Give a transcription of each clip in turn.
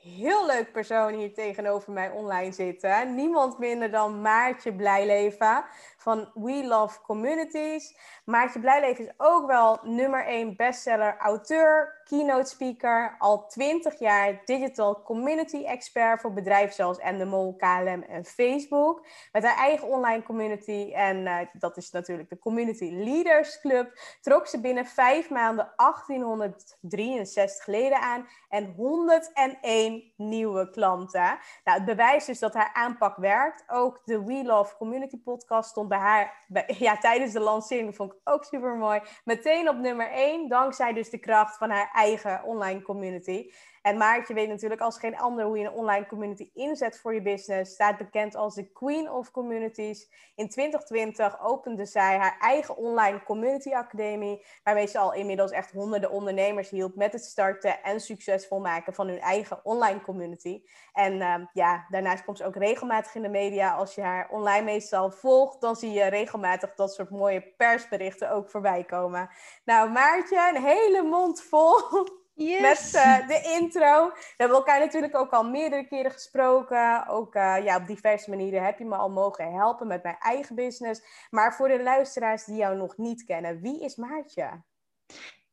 heel leuk persoon hier tegenover mij online zitten. Niemand minder dan Maartje Blijleven van We Love Communities. Maartje Blijleven is ook wel nummer 1 bestseller, auteur, keynote speaker. Al 20 jaar digital community expert voor bedrijven zoals Endemol, KLM en Facebook. Met haar eigen online community en uh, dat is natuurlijk de Community Leaders Club. Trok ze binnen vijf maanden 1863 leden aan en 101 nieuwe klanten. Nou, het bewijst dus dat haar aanpak werkt. Ook de We Love Community podcast stond bij haar ja, tijdens de lancering, vond ik ook super mooi. Meteen op nummer 1, dankzij dus de kracht van haar eigen online community. En Maartje weet natuurlijk als geen ander hoe je een online community inzet voor je business. Staat bekend als de Queen of Communities. In 2020 opende zij haar eigen online community academie. Waarmee ze al inmiddels echt honderden ondernemers hielp met het starten en succesvol maken van hun eigen online community. En uh, ja, daarnaast komt ze ook regelmatig in de media. Als je haar online meestal volgt, dan zie je regelmatig dat soort mooie persberichten ook voorbij komen. Nou, Maartje, een hele mond vol Yes. met uh, de intro. We hebben elkaar natuurlijk ook al meerdere keren gesproken. Ook uh, ja, op diverse manieren heb je me al mogen helpen met mijn eigen business. Maar voor de luisteraars die jou nog niet kennen, wie is Maartje?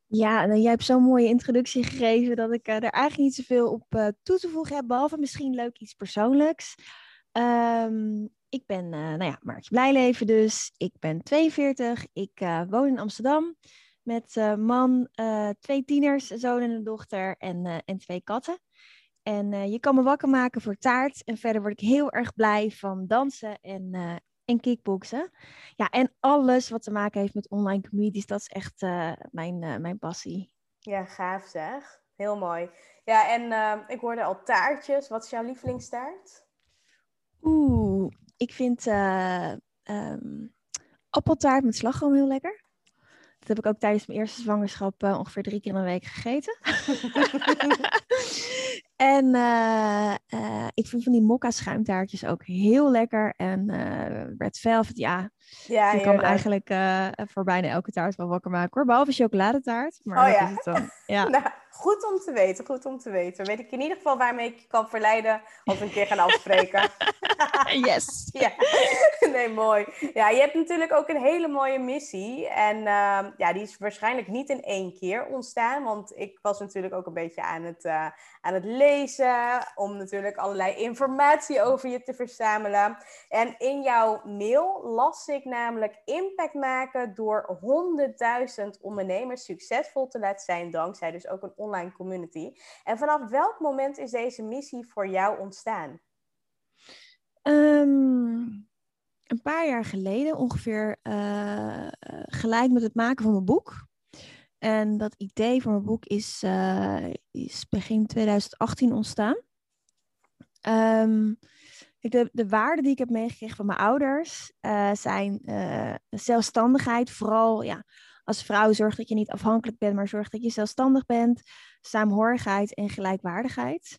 Ja, nou, jij hebt zo'n mooie introductie gegeven dat ik uh, er eigenlijk niet zoveel op toe te voegen heb. Behalve misschien leuk iets persoonlijks. Um, ik ben, nou ja, Maartje Blijleven dus. Ik ben 42. Ik woon in Amsterdam met uh, man, uh, twee tieners, een zoon en een dochter en, uh, en twee katten. En je kan me wakker maken voor taart. En verder word ik heel erg blij van dansen en, en kickboksen. Ja, en alles wat te maken heeft met online communities, dat is echt mijn, mijn passie. Ja, gaaf zeg. Heel mooi. Ja, en ik hoorde al taartjes. Wat is jouw lievelingstaart? Oeh, ik vind um, appeltaart met slagroom heel lekker. Dat heb ik ook tijdens mijn eerste zwangerschap uh, ongeveer drie keer in een week gegeten. en uh, uh, ik vind van die mokka schuimtaartjes ook heel lekker. En red velvet, ja. ja je kan eigenlijk voor bijna elke taart wel wakker maken hoor. Behalve chocoladetaart. Maar oh, ja. is het dan. Ja. nou, goed om te weten, goed om te weten. Weet ik in ieder geval waarmee ik je kan verleiden als we een keer gaan afspreken. yes. ja, nee, mooi. Ja, je hebt natuurlijk ook een hele mooie missie. En uh, ja, die is waarschijnlijk niet in één keer ontstaan. Want ik was natuurlijk ook een beetje aan het, uh, aan het lezen. Om natuurlijk allerlei informatie over je te verzamelen. En in jouw mail las ik namelijk impact maken door 100.000 ondernemers succesvol te laten zijn. Dankzij dus ook een online community. En vanaf welk moment is deze missie voor jou ontstaan? Um, een paar jaar geleden, ongeveer uh, gelijk met het maken van mijn boek. En dat idee voor mijn boek is, uh, is begin 2018 ontstaan. Um, de, de waarden die ik heb meegekregen van mijn ouders uh, zijn zelfstandigheid. Vooral ja, als vrouw zorg dat je niet afhankelijk bent, maar zorg dat je zelfstandig bent. Saamhorigheid en gelijkwaardigheid.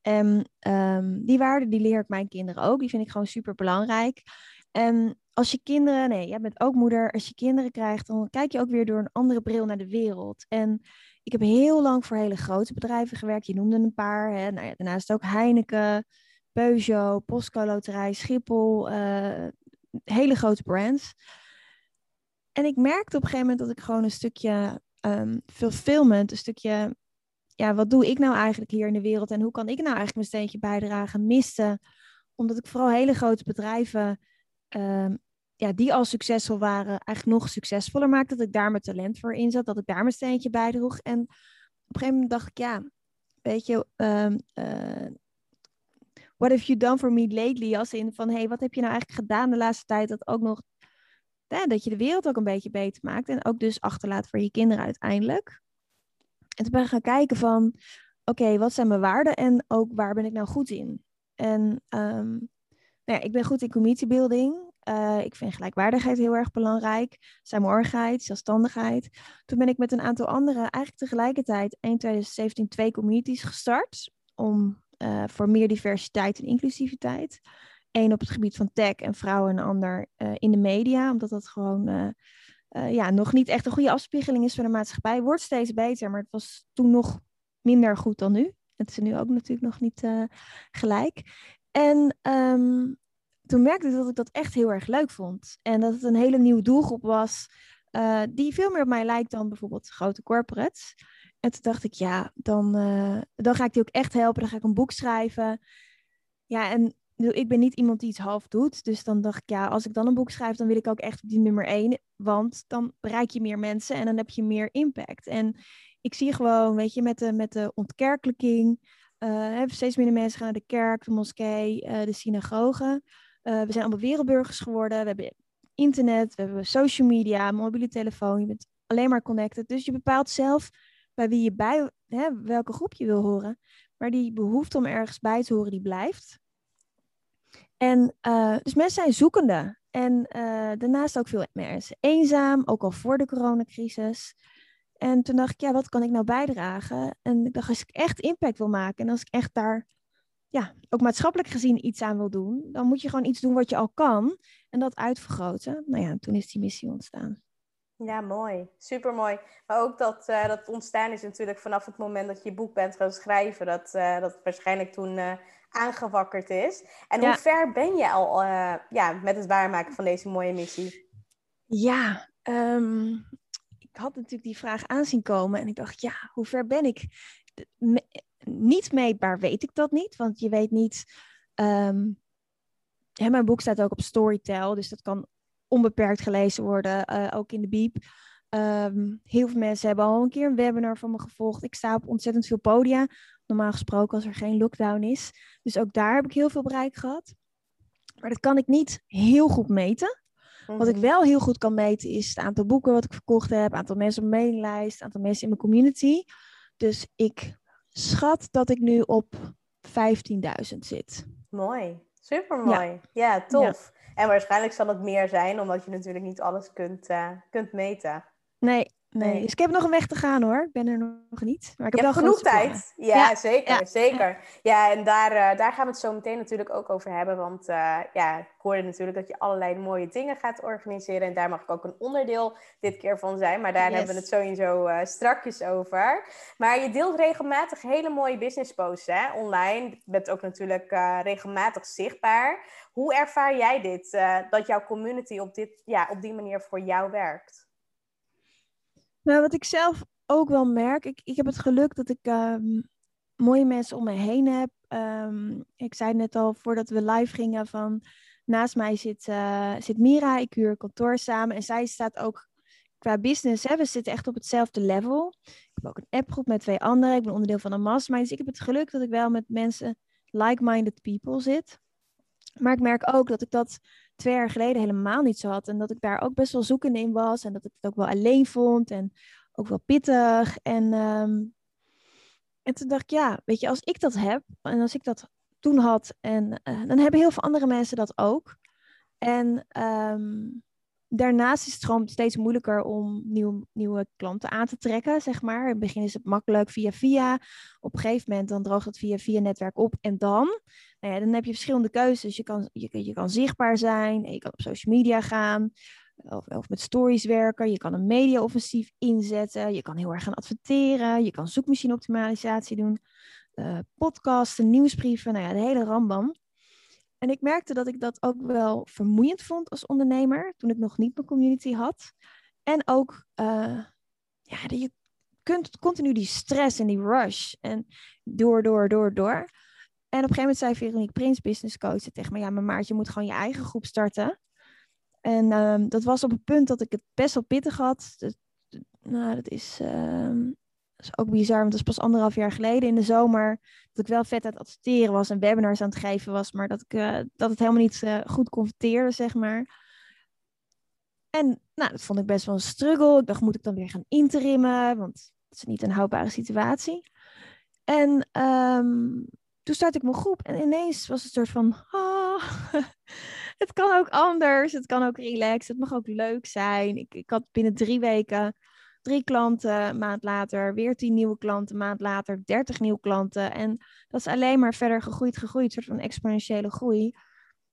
En ehm, die waarden die leer ik mijn kinderen ook. Die vind ik gewoon super belangrijk. En als je kinderen, nee, jij bent ook moeder. Als je kinderen krijgt, dan kijk je ook weer door een andere bril naar de wereld. En ik heb heel lang voor hele grote bedrijven gewerkt. Je noemde een paar. Hè. Nou ja, daarnaast ook Heineken, Peugeot, Postco Loterij, Schiphol. Uh, hele grote brands. En ik merkte op een gegeven moment dat ik gewoon een stukje um, fulfillment, een stukje, ja, wat doe ik nou eigenlijk hier in de wereld en hoe kan ik nou eigenlijk mijn steentje bijdragen, miste. Omdat ik vooral hele grote bedrijven, um, ja, die al succesvol waren, eigenlijk nog succesvoller maakte. Dat ik daar mijn talent voor inzet, dat ik daar mijn steentje bijdroeg. En op een gegeven moment dacht ik, ja, weet je, um, uh, what have you done for me lately? Als in van, hey, wat heb je nou eigenlijk gedaan de laatste tijd dat ook nog dat je de wereld ook een beetje beter maakt en ook dus achterlaat voor je kinderen uiteindelijk. En toen ben ik gaan kijken van, oké, wat zijn mijn waarden en ook waar ben ik nou goed in? En um, nou ja, ik ben goed in community building. Uh, ik vind gelijkwaardigheid heel erg belangrijk. Saamhorigheid, zelfstandigheid. Toen ben ik met een aantal anderen eigenlijk tegelijkertijd in 2017 twee communities gestart. Om, uh, voor meer diversiteit en inclusiviteit. Eén op het gebied van tech en vrouwen en ander uh, in de media. Omdat dat gewoon uh, uh, ja, nog niet echt een goede afspiegeling is van de maatschappij. Wordt steeds beter, maar het was toen nog minder goed dan nu. Het is nu ook natuurlijk nog niet gelijk. En um, toen merkte ik dat ik dat echt heel erg leuk vond. En dat het een hele nieuwe doelgroep was. die veel meer op mij lijkt dan bijvoorbeeld grote corporates. En toen dacht ik, ja, dan, dan ga ik die ook echt helpen. Dan ga ik een boek schrijven. Ja, en ik ben niet iemand die iets half doet. Dus dan dacht ik, ja, als ik dan een boek schrijf, dan wil ik ook echt die nummer één. Want dan bereik je meer mensen en dan heb je meer impact. En ik zie gewoon, weet je, met de, met de ontkerkelijking. Uh, steeds minder mensen gaan naar de kerk, de moskee, uh, de synagoge. Uh, we zijn allemaal wereldburgers geworden. We hebben internet, we hebben social media, mobiele telefoon. Je bent alleen maar connected. Dus je bepaalt zelf bij wie je bij, hè, welke groep je wil horen. Maar die behoefte om ergens bij te horen, die blijft. En uh, dus mensen zijn zoekende. En uh, daarnaast ook veel mensen eenzaam, ook al voor de coronacrisis. En toen dacht ik, ja, wat kan ik nou bijdragen? En ik dacht, als ik echt impact wil maken en als ik echt daar, ja, ook maatschappelijk gezien iets aan wil doen, dan moet je gewoon iets doen wat je al kan en dat uitvergroten. Nou ja, toen is die missie ontstaan. Ja, mooi. Super mooi. Maar ook dat, uh, dat ontstaan is natuurlijk vanaf het moment dat je je boek bent gaan schrijven. Dat, dat waarschijnlijk toen aangewakkerd is. En hoe ver ben je al ja, met het waarmaken van deze mooie missie? Ja, um, ik had natuurlijk die vraag aanzien komen. En ik dacht, ja, hoe ver ben ik? Me niet meetbaar weet ik dat niet. Want je weet niet... Um, hè, mijn boek staat ook op Storytel. Dus dat kan onbeperkt gelezen worden, uh, ook in de Biep. Um, heel veel mensen hebben al een keer een webinar van me gevolgd. Ik sta op ontzettend veel podia, normaal gesproken als er geen lockdown is. Dus ook daar heb ik heel veel bereik gehad. Maar dat kan ik niet heel goed meten. Wat ik mhm. wel heel goed kan meten is het aantal boeken wat ik verkocht heb, het aantal mensen op mijn mailinglijst, het aantal mensen in mijn community. Dus ik schat dat ik nu op 15.000 zit. Mooi, super mooi. Ja, ja tof. En waarschijnlijk zal het meer zijn, omdat je natuurlijk niet alles kunt, uh, kunt meten. Nee, Nee, dus ik heb nog een weg te gaan hoor. Ik ben er nog niet. Maar ik heb wel genoeg tijd. Ja, zeker, zeker. Ja, en daar, uh, daar gaan we het zo meteen natuurlijk ook over hebben. Want uh, ja, ik hoorde natuurlijk dat je allerlei mooie dingen gaat organiseren. En daar mag ik ook een onderdeel dit keer van zijn. Maar daar hebben we het sowieso uh, strakjes over. Maar je deelt regelmatig hele mooie business posts hè, online. Je bent ook natuurlijk regelmatig zichtbaar. Hoe ervaar jij dit? dat jouw community op, dit, ja, op die manier voor jou werkt? Nou, wat ik zelf ook wel merk, ik, ik heb het geluk dat ik um, mooie mensen om me heen heb. Um, ik zei net al voordat we live gingen van naast mij zit, uh, zit Mira, ik huur kantoor samen en zij staat ook qua business, hè, we zitten echt op hetzelfde level. Ik heb ook een appgroep met twee anderen, ik ben onderdeel van een mastermind, dus ik heb het geluk dat ik wel met mensen, like-minded people zit. Maar ik merk ook dat ik dat twee jaar geleden helemaal niet zo had. En dat ik daar ook best wel zoekende in was. En dat ik het ook wel alleen vond. En ook wel pittig. En, um, en toen dacht ik, ja, weet je, als ik dat heb. En als ik dat toen had. En uh, dan hebben heel veel andere mensen dat ook. En um, daarnaast is het gewoon steeds moeilijker om nieuw, nieuwe klanten aan te trekken, zeg maar. In het begin is het makkelijk via via. Op een gegeven moment dan droogt het via via netwerk op. En dan, nou ja, dan heb je verschillende keuzes. Je kan, je, je kan zichtbaar zijn, je kan op social media gaan. Of, of met stories werken. Je kan een media-offensief inzetten. Je kan heel erg gaan adverteren. Je kan zoekmachine-optimalisatie doen. Uh, podcasten, nieuwsbrieven. Nou ja, de hele rambam. En ik merkte dat ik dat ook wel vermoeiend vond als ondernemer. Toen ik nog niet mijn community had. En ook, uh, ja, je kunt continu die stress en die rush. En door, door, door, door. En op een gegeven moment zei Veronique Prins, business coach, tegen me: Ja, maar Maartje, je moet gewoon je eigen groep starten. En um, dat was op het punt dat ik het best wel pittig had. Nou, dat is, dat is ook bizar, want dat is pas anderhalf jaar geleden in de zomer. Dat ik wel vet aan het adverteren was en webinars aan het geven was, maar dat, ik, uh, dat het helemaal niet uh, goed converteerde, zeg maar. En nou, dat vond ik best wel een struggle. Ik dacht, moet ik dan weer gaan interimmen? Want het is niet een houdbare situatie. En um, toen startte ik mijn groep en ineens was het een soort van... Oh, het kan ook anders, het kan ook relaxed, het mag ook leuk zijn. Ik, ik had binnen drie weken drie klanten, een maand later weer tien nieuwe klanten, een maand later dertig nieuwe klanten. En dat is alleen maar verder gegroeid, gegroeid, een soort van exponentiële groei.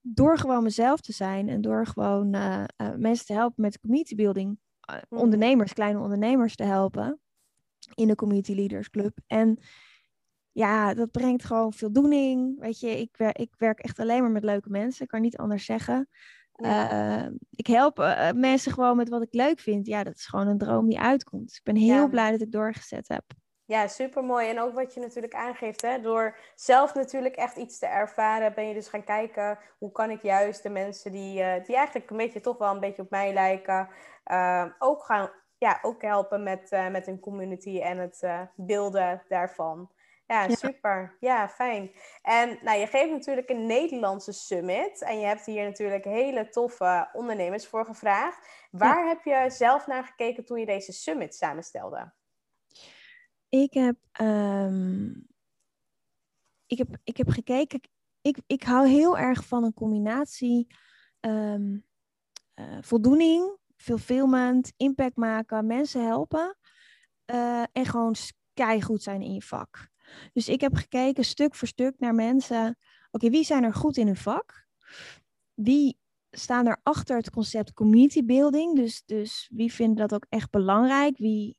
Door gewoon mezelf te zijn en door gewoon uh, uh, mensen te helpen met community building. Uh, ondernemers, kleine ondernemers te helpen in de Community Leaders Club. En ja, dat brengt gewoon voldoening. Weet je, ik, wer ik werk echt alleen maar met leuke mensen. Ik kan niet anders zeggen. Ja. Uh, ik help uh, mensen gewoon met wat ik leuk vind. Ja, dat is gewoon een droom die uitkomt. Dus ik ben heel ja. blij dat ik doorgezet heb. Ja, super mooi. En ook wat je natuurlijk aangeeft, hè, door zelf natuurlijk echt iets te ervaren, ben je dus gaan kijken hoe kan ik juist de mensen die, uh, die eigenlijk een beetje toch wel een beetje op mij lijken, ook gaan ja, ook helpen met, met een community en het beelden daarvan. Ja, super. Ja, fijn. En nou, je geeft natuurlijk een Nederlandse summit. En je hebt hier natuurlijk hele toffe ondernemers voor gevraagd. Waar ja. heb je zelf naar gekeken toen je deze summit samenstelde? Ik heb, um, ik heb, ik heb gekeken. Ik, ik hou heel erg van een combinatie um, uh, voldoening, fulfillment, impact maken, mensen helpen. Uh, en gewoon goed zijn in je vak. Dus ik heb gekeken stuk voor stuk naar mensen. Oké, wie zijn er goed in hun vak? Wie staan er achter het concept community building? Dus, dus wie vinden dat ook echt belangrijk? Wie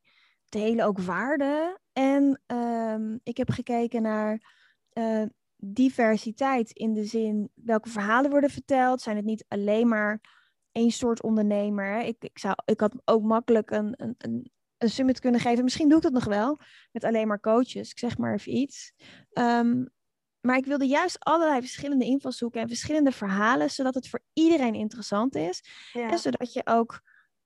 delen ook waarde? En um, ik heb gekeken naar uh, diversiteit in de zin welke verhalen worden verteld. Zijn het niet alleen maar één soort ondernemer? Ik, ik, zou, ik had ook makkelijk een, een, een een summit kunnen geven. Misschien doe ik dat nog wel met alleen maar coaches. Ik zeg maar even iets. Um, maar ik wilde juist allerlei verschillende invalshoeken en verschillende verhalen, zodat het voor iedereen interessant is. Ja. En zodat je ook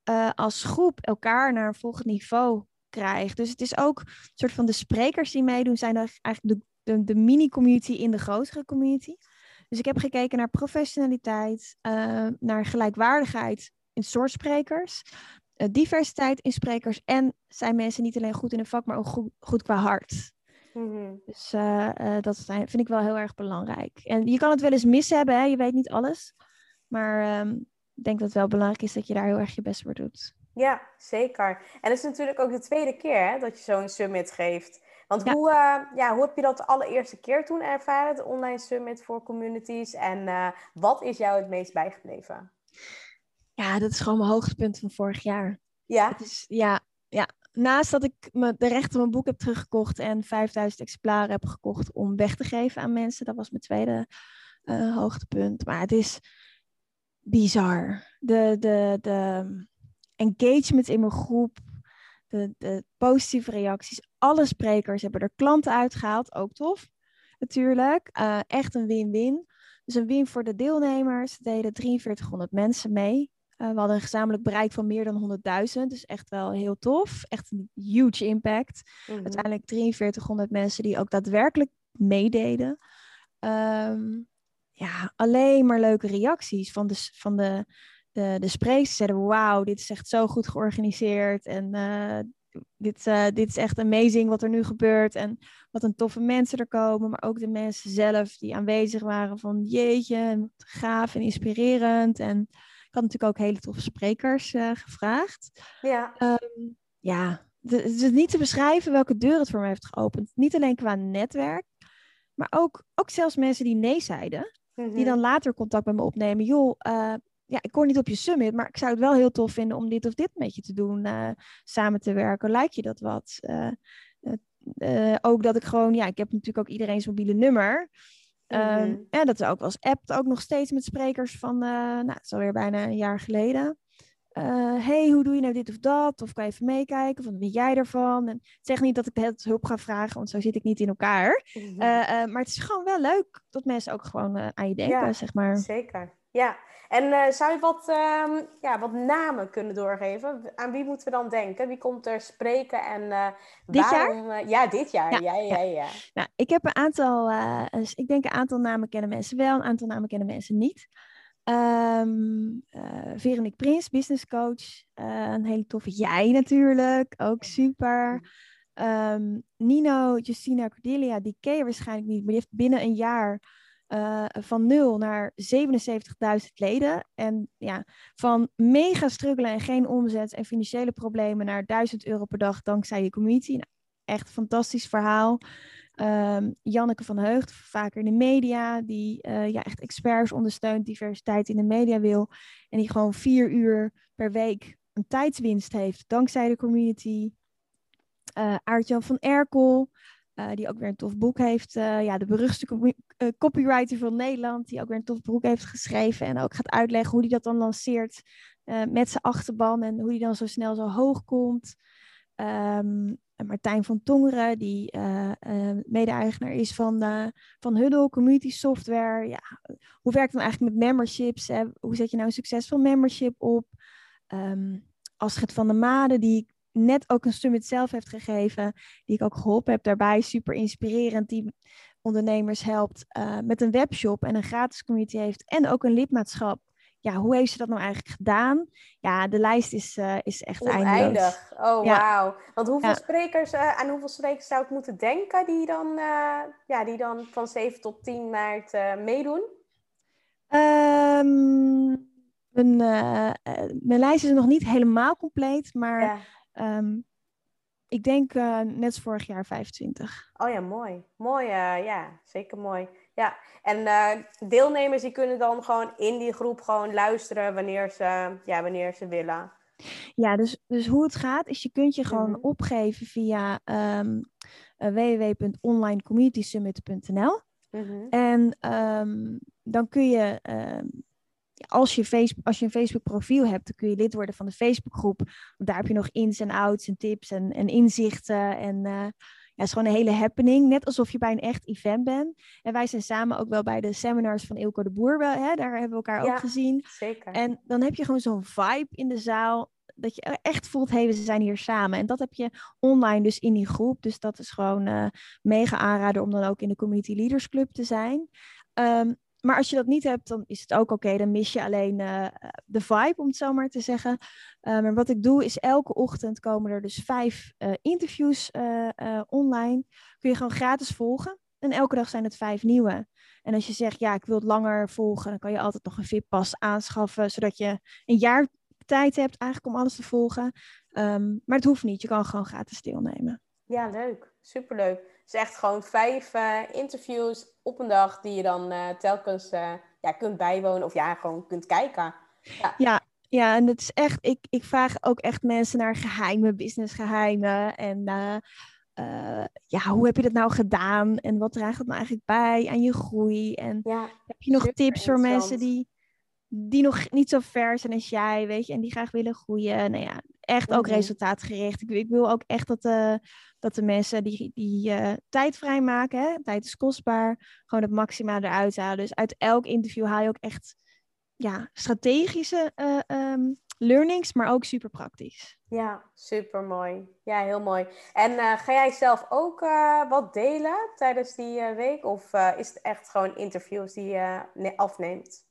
uh, als groep elkaar naar een volgend niveau krijgt. Dus het is ook een soort van de sprekers die meedoen, zijn eigenlijk de, de, de mini-community in de grotere community. Dus ik heb gekeken naar professionaliteit, uh, naar gelijkwaardigheid in soort sprekers, diversiteit in sprekers en zijn mensen niet alleen goed in een vak, maar ook goed, goed qua hart. Mm-hmm. Dus uh, uh, dat vind ik wel heel erg belangrijk. En je kan het wel eens mis hebben, hè? je weet niet alles. Maar um, ik denk dat het wel belangrijk is dat je daar heel erg je best voor doet. Ja, zeker. En het is natuurlijk ook de tweede keer hè, dat je zo'n summit geeft. Want ja. Hoe, uh, ja, hoe heb je dat de allereerste keer toen ervaren, de online summit voor communities? En wat is jou het meest bijgebleven? Ja, dat is gewoon mijn hoogtepunt van vorig jaar. Ja? Het is, ja, ja. Naast dat ik me, de rechten van mijn boek heb teruggekocht en 5000 exemplaren heb gekocht om weg te geven aan mensen. Dat was mijn tweede uh, hoogtepunt. Maar het is bizar. De, de, de engagement in mijn groep, de, de positieve reacties. Alle sprekers hebben er klanten uitgehaald, ook tof natuurlijk. Uh, echt een win-win. Dus een win voor de deelnemers. Er deden 4300 mensen mee. Uh, we hadden een gezamenlijk bereik van meer dan 100.000. Dus echt wel heel tof. Echt een huge impact. Mm-hmm. Uiteindelijk 4300 mensen die ook daadwerkelijk meededen. Um, ja, alleen maar leuke reacties van de, van de, de, de sprekers. Zeiden, wauw, dit is echt zo goed georganiseerd. En uh, dit, uh, dit is echt amazing wat er nu gebeurt. En wat een toffe mensen er komen. Maar ook de mensen zelf die aanwezig waren van jeetje, gaaf en inspirerend. En had natuurlijk ook hele toffe sprekers gevraagd. Ja. Ehm, ja, het is niet te beschrijven welke deur het voor mij heeft geopend. Niet alleen qua netwerk, maar ook, ook zelfs mensen die nee zeiden. Die Mhm. dan later contact met me opnemen. Joh, eh, ja, ik kon niet op je summit, maar ik zou het wel heel tof vinden om dit of dit met je te doen. eh, samen te werken. Lijkt je dat wat? Eh, eh, eh, ook dat ik gewoon, ja, ik heb natuurlijk ook iedereen's mobiele nummer. Ehm, Mhm. en dat is ook als app ook nog steeds met sprekers van, eh, nou, het is alweer bijna een jaar geleden. Eh, hey, hoe doe je nou dit of dat? Of kan je even meekijken? Of wat vind jij ervan? En zeg niet dat ik het hulp ga vragen, want zo zit ik niet in elkaar. Mhm. Eh, maar het is gewoon wel leuk dat mensen ook gewoon aan je denken, Ja, zeg maar. Zeker. Ja. En eh, zou je wat, ehm, ja, wat namen kunnen doorgeven? Aan wie moeten we dan denken? Wie komt er spreken en eh, Dit jaar? waarom? eh, ja, dit jaar. Ja, Ja, ja, ja. ja. Nou, ik heb een aantal, dus ik denk een aantal namen kennen mensen wel, een aantal namen kennen mensen niet. Eh, Veronique Prins, business coach. Een hele toffe jij natuurlijk, ook super. Ehm, Nino, Justina Cordelia, die ken je waarschijnlijk niet, maar die heeft binnen een jaar eh, van 0 naar 77.000 leden. En ja, van mega struggelen en geen omzet en financiële problemen naar 1000 euro per dag dankzij je community. Nou, echt een fantastisch verhaal. Ehm, Janneke van Heugd, vaker in de media, die eh, ja, echt experts ondersteunt, diversiteit in de media wil. En die gewoon vier uur per week een tijdswinst heeft dankzij de community. Eh Aart-Jan van Erkel, eh, die ook weer een tof boek heeft. eh, ja, de beruchtste eh, copywriter van Nederland, die ook weer een tof boek heeft geschreven. En ook gaat uitleggen hoe hij dat dan lanceert met zijn achterban en hoe hij dan zo snel zo hoog komt. Ehm, Martijn van Tongeren, die mede-eigenaar is van, van Huddle, community software. Ja, hoe werkt het eigenlijk met memberships? Hè? Hoe zet je nou een succesvol membership op? Ehm Astrid van der Made, die net ook een summit zelf heeft gegeven, die ik ook geholpen heb daarbij. Super inspirerend, die ondernemers helpt eh, met een webshop en een gratis community heeft en ook een lidmaatschap. Ja, hoe heeft ze dat nou eigenlijk gedaan? Ja, de lijst is, eh, is echt eindeloos. Oneindig. Oh, Ja. wauw. Want hoeveel Ja. sprekers, eh, aan hoeveel sprekers zou ik moeten denken die dan, ja, die dan van 7 tot 10 maart meedoen? Ehm, mijn, eh, eh, mijn lijst is nog niet helemaal compleet, maar Ja. Ehm, ik denk eh, net vorig jaar 25. Oh ja, mooi. Mooi, eh, ja, zeker mooi. Ja, en eh, deelnemers die kunnen dan gewoon in die groep gewoon luisteren wanneer ze, ja, wanneer ze willen. Ja, dus, dus hoe het gaat is je kunt je gewoon Mhm. opgeven via ehm eh, www.onlinecommunitysummit.nl Mhm. en ehm, dan kun je, ehm, als je, face, als je een Facebook profiel hebt, dan kun je lid worden van de Facebookgroep. Want daar heb je nog ins en outs en tips en, en inzichten en... eh, ja, het is gewoon een hele happening. Net alsof je bij een echt event bent. En wij zijn samen ook wel bij de seminars van Ilko de Boer. wel, Hè? Daar hebben we elkaar Ja. ook gezien. Zeker. En dan heb je gewoon zo'n vibe in de zaal. Dat je echt voelt, hé, hey, we zijn hier samen. En dat heb je online dus in die groep. Dus dat is gewoon eh, mega aanrader om dan ook in de Community Leaders Club te zijn. Ehm, maar als je dat niet hebt, dan is het ook oké. Dan mis je alleen eh, de vibe, om het zo maar te zeggen. Eh, maar wat ik doe, is elke ochtend komen er dus vijf eh, interviews online. Kun je gewoon gratis volgen. En elke dag zijn het vijf nieuwe. En als je zegt, ja, ik wil het langer volgen, dan kan je altijd nog een VIP-pas aanschaffen, zodat je een jaar tijd hebt eigenlijk om alles te volgen. Ehm, maar het hoeft niet, je kan gewoon gratis deelnemen. Ja, leuk. Superleuk. Is echt gewoon vijf eh, interviews op een dag die je dan eh, telkens eh, ja, kunt bijwonen of ja, gewoon kunt kijken. Ja, ja en het is echt, ik, ik vraag ook echt mensen naar geheime businessgeheimen. En ja, hoe heb je dat nou gedaan? En wat draagt dat nou eigenlijk bij aan je groei? En Ja, heb je nog tips voor mensen die, die nog niet zo ver zijn als jij, weet je, en die graag willen groeien? Nou ja, echt ook Mhm. resultaatgericht. Ik, ik wil ook echt dat de, dat de mensen die, die eh, tijd vrijmaken, hè, tijd is kostbaar, gewoon het maximale eruit halen. Dus uit elk interview haal je ook echt ja, strategische eh, ehm, learnings, maar ook super praktisch. Ja, super mooi. Ja, heel mooi. En eh, ga jij zelf ook eh, wat delen tijdens die eh, week? Of eh, is het echt gewoon interviews die je ne- afneemt?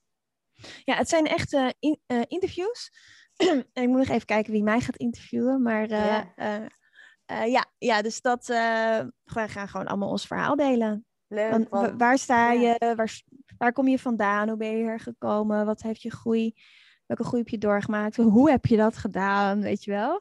Ja, het zijn echt eh, in- eh, interviews. En ik moet nog even kijken wie mij gaat interviewen. Maar eh, Ja. eh, eh, ja, ja, dus dat, wij gaan gewoon allemaal ons verhaal delen. Leuk. Want, want- wa- waar sta ja. je? Waar, waar kom je vandaan? Hoe ben je hier gekomen? Wat heeft je groei Welke groei heb je doorgemaakt? Hoe heb je dat gedaan? Weet je wel?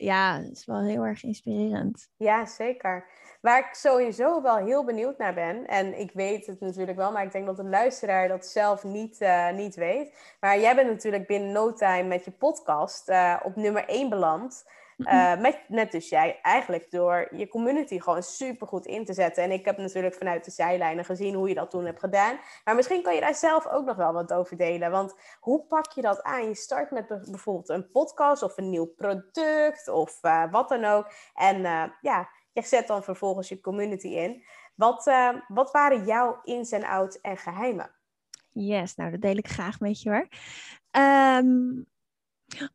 Ja, dat is wel heel erg inspirerend. Ja, zeker. Waar ik sowieso wel heel benieuwd naar ben, en ik weet het natuurlijk wel, maar ik denk dat de luisteraar dat zelf niet, uh, niet weet. Maar jij bent natuurlijk binnen no time met je podcast uh, op nummer 1 beland. Uh, met, net dus jij, eigenlijk door je community gewoon super goed in te zetten. En ik heb natuurlijk vanuit de zijlijnen gezien hoe je dat toen hebt gedaan. Maar misschien kan je daar zelf ook nog wel wat over delen. Want hoe pak je dat aan? Je start met bijvoorbeeld een podcast of een nieuw product of uh, wat dan ook. En uh, ja, je zet dan vervolgens je community in. Wat, wat waren jouw ins en outs en geheimen? Yes, nou dat deel ik graag met je hoor. Um,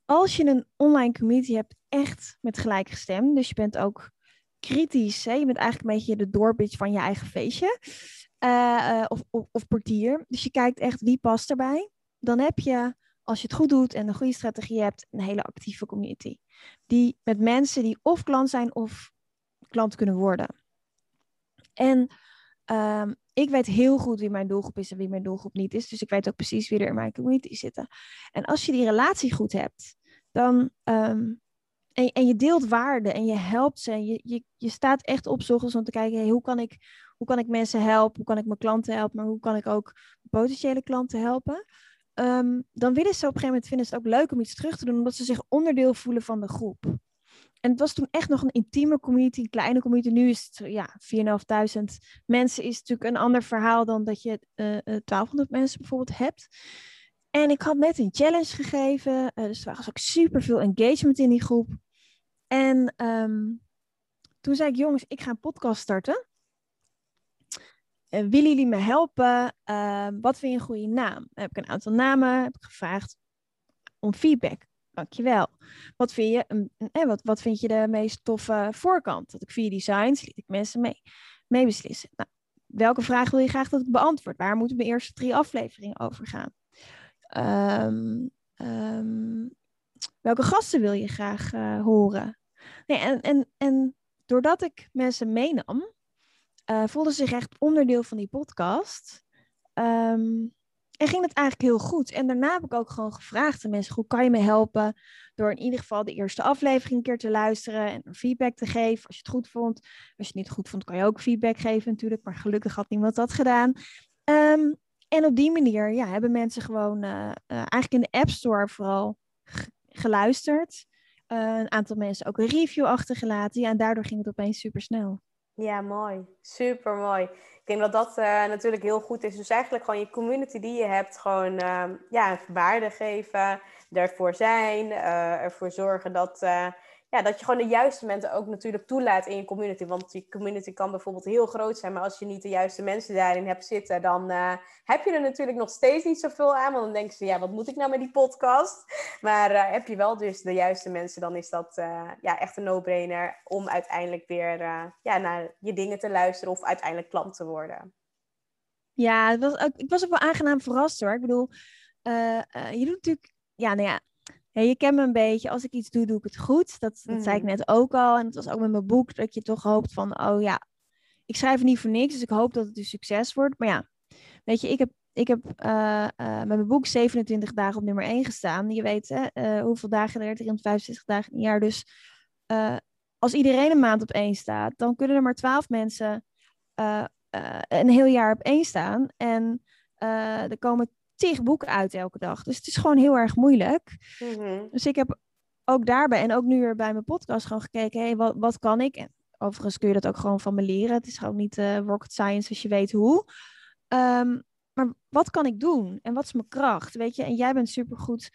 als je een online community hebt, echt met gelijkgestemd, dus je bent ook kritisch, je bent eigenlijk een beetje de doorbitch van je eigen feestje, uh, of, of, of portier. Dus je kijkt echt wie past erbij. Dan heb je, als je het goed doet en een goede strategie hebt, een hele actieve community. Die met mensen die of klant zijn of klant kunnen worden. En um, ik weet heel goed wie mijn doelgroep is en wie mijn doelgroep niet is. Dus ik weet ook precies wie er in mijn community zitten. En als je die relatie goed hebt, dan. Um, en, en, je deelt waarde en je helpt ze. En je, je, je staat echt op zorgens om te kijken: hoe, kan ik, hoe kan ik mensen helpen? Hoe kan ik mijn klanten helpen? Maar hoe kan ik ook potentiële klanten helpen? Um, dan willen ze op een gegeven moment vinden ze het ook leuk om iets terug te doen, omdat ze zich onderdeel voelen van de groep. En het was toen echt nog een intieme community, een kleine community. Nu is het ja, 4.500 mensen. Is natuurlijk een ander verhaal dan dat je uh, eh, 1200 eh, mensen bijvoorbeeld hebt. En ik had net een challenge gegeven. Uh, dus er was ook super veel engagement in die groep. En um, toen zei ik, jongens, ik ga een podcast starten. Uh, willen jullie me helpen? Wat vind je een goede naam? Heb ik een aantal namen heb ik gevraagd om feedback. Dankjewel. Wat vind je, eh, wat, wat vind je de meest toffe voorkant? Dat ik vier designs liet ik mensen mee, mee beslissen. Nou, welke vraag wil je graag dat ik beantwoord? Waar moeten mijn eerste drie afleveringen over gaan? Um, um, welke gasten wil je graag uh, horen? Nee, en, en, en doordat ik mensen meenam, uh, voelden ze zich echt onderdeel van die podcast. Um, en ging het eigenlijk heel goed. En daarna heb ik ook gewoon gevraagd aan mensen: hoe kan je me helpen? Door in ieder geval de eerste aflevering een keer te luisteren en feedback te geven. Als je het goed vond. Als je het niet goed vond, kan je ook feedback geven natuurlijk. Maar gelukkig had niemand dat gedaan. Um, en op die manier ja, hebben mensen gewoon uh, uh, eigenlijk in de App Store vooral geluisterd. Uh, een aantal mensen ook een review achtergelaten. Ja, en daardoor ging het opeens super snel. Ja, mooi. Super mooi. Ik denk dat dat uh, natuurlijk heel goed is. Dus eigenlijk gewoon je community die je hebt, gewoon uh, ja, waarde geven, ervoor zijn, uh, ervoor zorgen dat, eh, ja, dat je gewoon de juiste mensen ook natuurlijk toelaat in je community. Want die community kan bijvoorbeeld heel groot zijn, maar als je niet de juiste mensen daarin hebt zitten, dan uh, heb je er natuurlijk nog steeds niet zoveel aan. Want dan denken ze, ja, wat moet ik nou met die podcast? Maar uh, heb je wel dus de juiste mensen, dan is dat uh, ja, echt een no-brainer om uiteindelijk weer ja, naar je dingen te luisteren of uiteindelijk klant te worden. Ja, het was ook, ik was ook wel aangenaam verrast hoor. Ik bedoel, je doet natuurlijk, ja, nou ja, ja, je kent me een beetje. Als ik iets doe, doe ik het goed. Dat, dat zei ik mhm. net ook al. En het was ook met mijn boek dat je toch hoopt van, oh ja, ik schrijf niet voor niks. Dus ik hoop dat het een succes wordt. Maar ja, weet je, ik heb, ik heb uh, uh, met mijn boek 27 dagen op nummer 1 gestaan. Je weet hè, uh, hoeveel dagen er 365 dagen in een jaar. Dus als iedereen een maand op één staat, dan kunnen er maar 12 mensen een heel jaar op één staan. En er komen tig boeken uit elke dag. Dus het is gewoon heel erg moeilijk. Mm-hmm. Dus ik heb ook daarbij en ook nu weer bij mijn podcast gewoon gekeken, hé, hey, wat, wat kan ik? En overigens kun je dat ook gewoon van me leren. Het is gewoon niet uh, rocket science als je weet hoe. Um, maar wat kan ik doen? En wat is mijn kracht? Weet je, en jij bent supergoed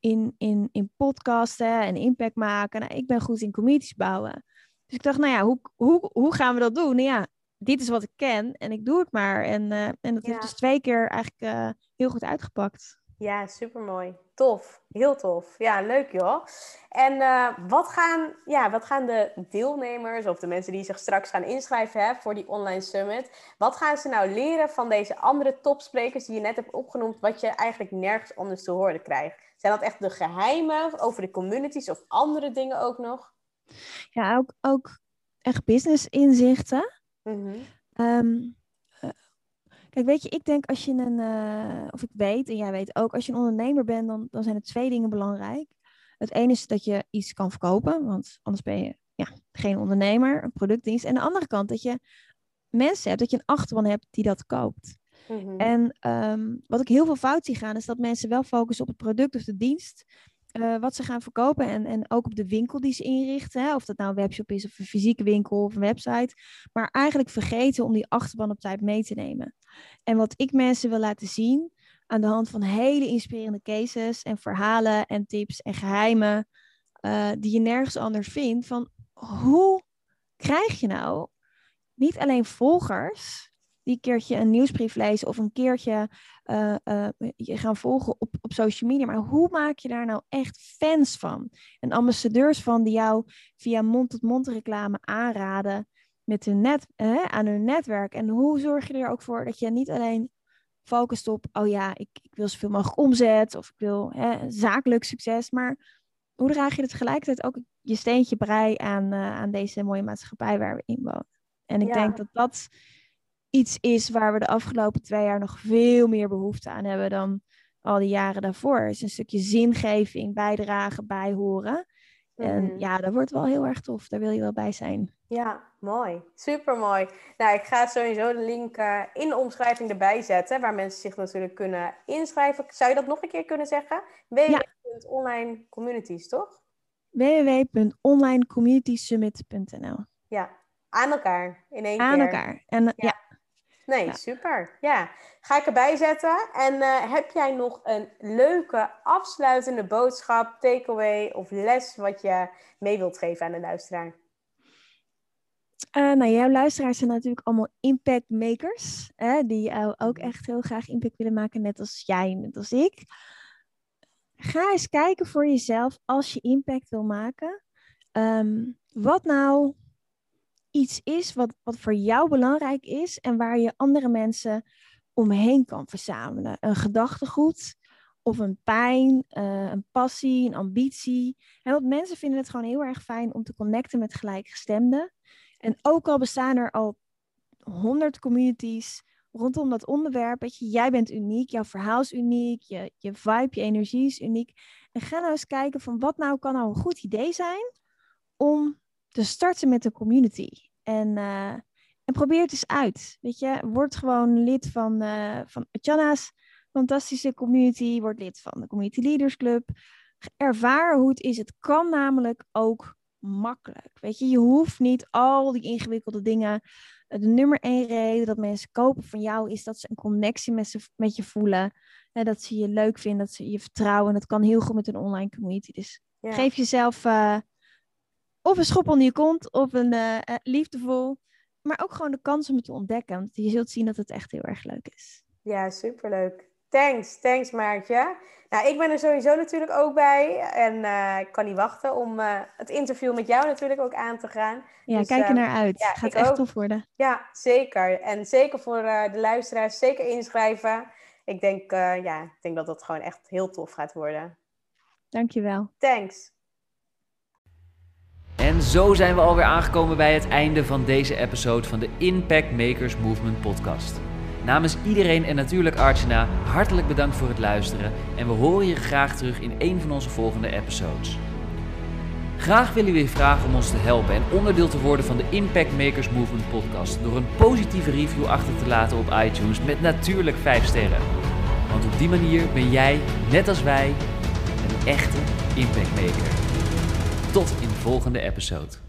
in, in, in podcasten en impact maken. Nou, ik ben goed in communities bouwen. Dus ik dacht, nou ja, hoe, hoe, hoe gaan we dat doen? Nou ja, dit is wat ik ken en ik doe het maar. En, uh, en dat heeft dus twee keer eigenlijk uh, heel goed uitgepakt. Ja, supermooi. Tof. Heel tof. Ja, leuk joh. En uh, wat, gaan, ja, wat gaan de deelnemers of de mensen die zich straks gaan inschrijven hè, voor die online summit, wat gaan ze nou leren van deze andere topsprekers die je net hebt opgenoemd, wat je eigenlijk nergens anders te horen krijgt? Zijn dat echt de geheimen over de communities of andere dingen ook nog? Ja, ook, ook echt business inzichten. Mm -hmm. um, Kijk, weet je, ik denk als je een, uh, of ik weet, en jij weet ook, als je een ondernemer bent, dan, dan zijn er twee dingen belangrijk. Het ene is dat je iets kan verkopen, want anders ben je ja, geen ondernemer, een productdienst. En de andere kant dat je mensen hebt, dat je een achterban hebt die dat koopt. Mhm. En um, wat ik heel veel fout zie gaan, is dat mensen wel focussen op het product of de dienst. Uh, wat ze gaan verkopen en, en ook op de winkel die ze inrichten. Hè? Of dat nou een webshop is of een fysieke winkel of een website. Maar eigenlijk vergeten om die achterban op tijd mee te nemen. En wat ik mensen wil laten zien aan de hand van hele inspirerende cases en verhalen en tips en geheimen. Uh, die je nergens anders vindt. Van hoe krijg je nou niet alleen volgers die keertje een nieuwsbrief lezen of een keertje uh, uh, je gaan volgen op, op social media. Maar hoe maak je daar nou echt fans van? En ambassadeurs van die jou via mond-tot-mond reclame aanraden met hun net, aan hun netwerk. En hoe zorg je er ook voor dat je niet alleen focust op, oh ja, ik, ik wil zoveel mogelijk omzet of ik wil hè, zakelijk succes, maar hoe draag je tegelijkertijd ook je steentje brei aan, uh, aan deze mooie maatschappij waar we in wonen? En ik denk dat dat iets is waar we de afgelopen twee jaar nog veel meer behoefte aan hebben dan al die jaren daarvoor. Het is een stukje zingeving, bijdragen, bijhoren. En mhm. ja, dat wordt wel heel erg tof. Daar wil je wel bij zijn. Ja, mooi. Super mooi. Nou, ik ga sowieso de link uh, in de omschrijving erbij zetten, waar mensen zich natuurlijk kunnen inschrijven. Zou je dat nog een keer kunnen zeggen? www.online communities, toch? www.onlinecommunitysummit.nl Ja, aan elkaar in één aan keer. Aan elkaar. En ja. Nee, super. Ja, ga ik erbij zetten. En uh, heb jij nog een leuke afsluitende boodschap, takeaway of les wat je mee wilt geven aan de luisteraar? Uh, nou, jouw luisteraars zijn natuurlijk allemaal impact makers, hè, die uh, ook mhm. echt heel graag impact willen maken, net als jij, net als ik. Ga eens kijken voor jezelf als je impact wil maken. Um, wat nou iets is wat, wat voor jou belangrijk is en waar je andere mensen omheen kan verzamelen. Een gedachtegoed of een pijn, uh, een passie, een ambitie. En want mensen vinden het gewoon heel erg fijn om te connecten met gelijkgestemden. En ook al bestaan er al honderd communities rondom dat onderwerp, weet je, jij bent uniek, jouw verhaal is uniek, je, je vibe, je energie is uniek. En ga nou eens kijken van wat nou kan nou een goed idee zijn om te starten met de community. En, uh, en probeer het eens uit. Weet je, word gewoon lid van, uh, van Atjana's fantastische community. Word lid van de Community Leaders Club. Ervaar hoe het is. Het kan namelijk ook makkelijk. Weet je, je hoeft niet al die ingewikkelde dingen. De nummer één reden dat mensen kopen van jou is dat ze een connectie met, ze, met je voelen. En dat ze je leuk vinden, dat ze je vertrouwen. En dat kan heel goed met een online community. Dus geef jezelf uh, of een schop onder je kont, of een uh, liefdevol. Maar ook gewoon de kans om het te ontdekken. Want je zult zien dat het echt heel erg leuk is. Ja, superleuk. Thanks, thanks Maartje. Nou, ik ben er sowieso natuurlijk ook bij. En uh, ik kan niet wachten om het interview met jou natuurlijk ook aan te gaan. Ja, dus, kijk er naar uit. Ja, Gaat echt tof worden. Ja, zeker. En zeker voor de luisteraars, zeker inschrijven. Ik denk, ja, ik denk dat dat gewoon echt heel tof gaat worden. Dankjewel. Thanks. En zo zijn we alweer aangekomen bij het einde van deze episode van de Impact Makers Movement podcast. Namens iedereen en natuurlijk Archana, hartelijk bedankt voor het luisteren en we horen je graag terug in een van onze volgende episodes. Graag willen we je vragen om ons te helpen en onderdeel te worden van de Impact Makers Movement podcast door een positieve review achter te laten op iTunes met natuurlijk 5 sterren. Want op die manier ben jij, net als wij, een echte impact maker. Tot volgende episode.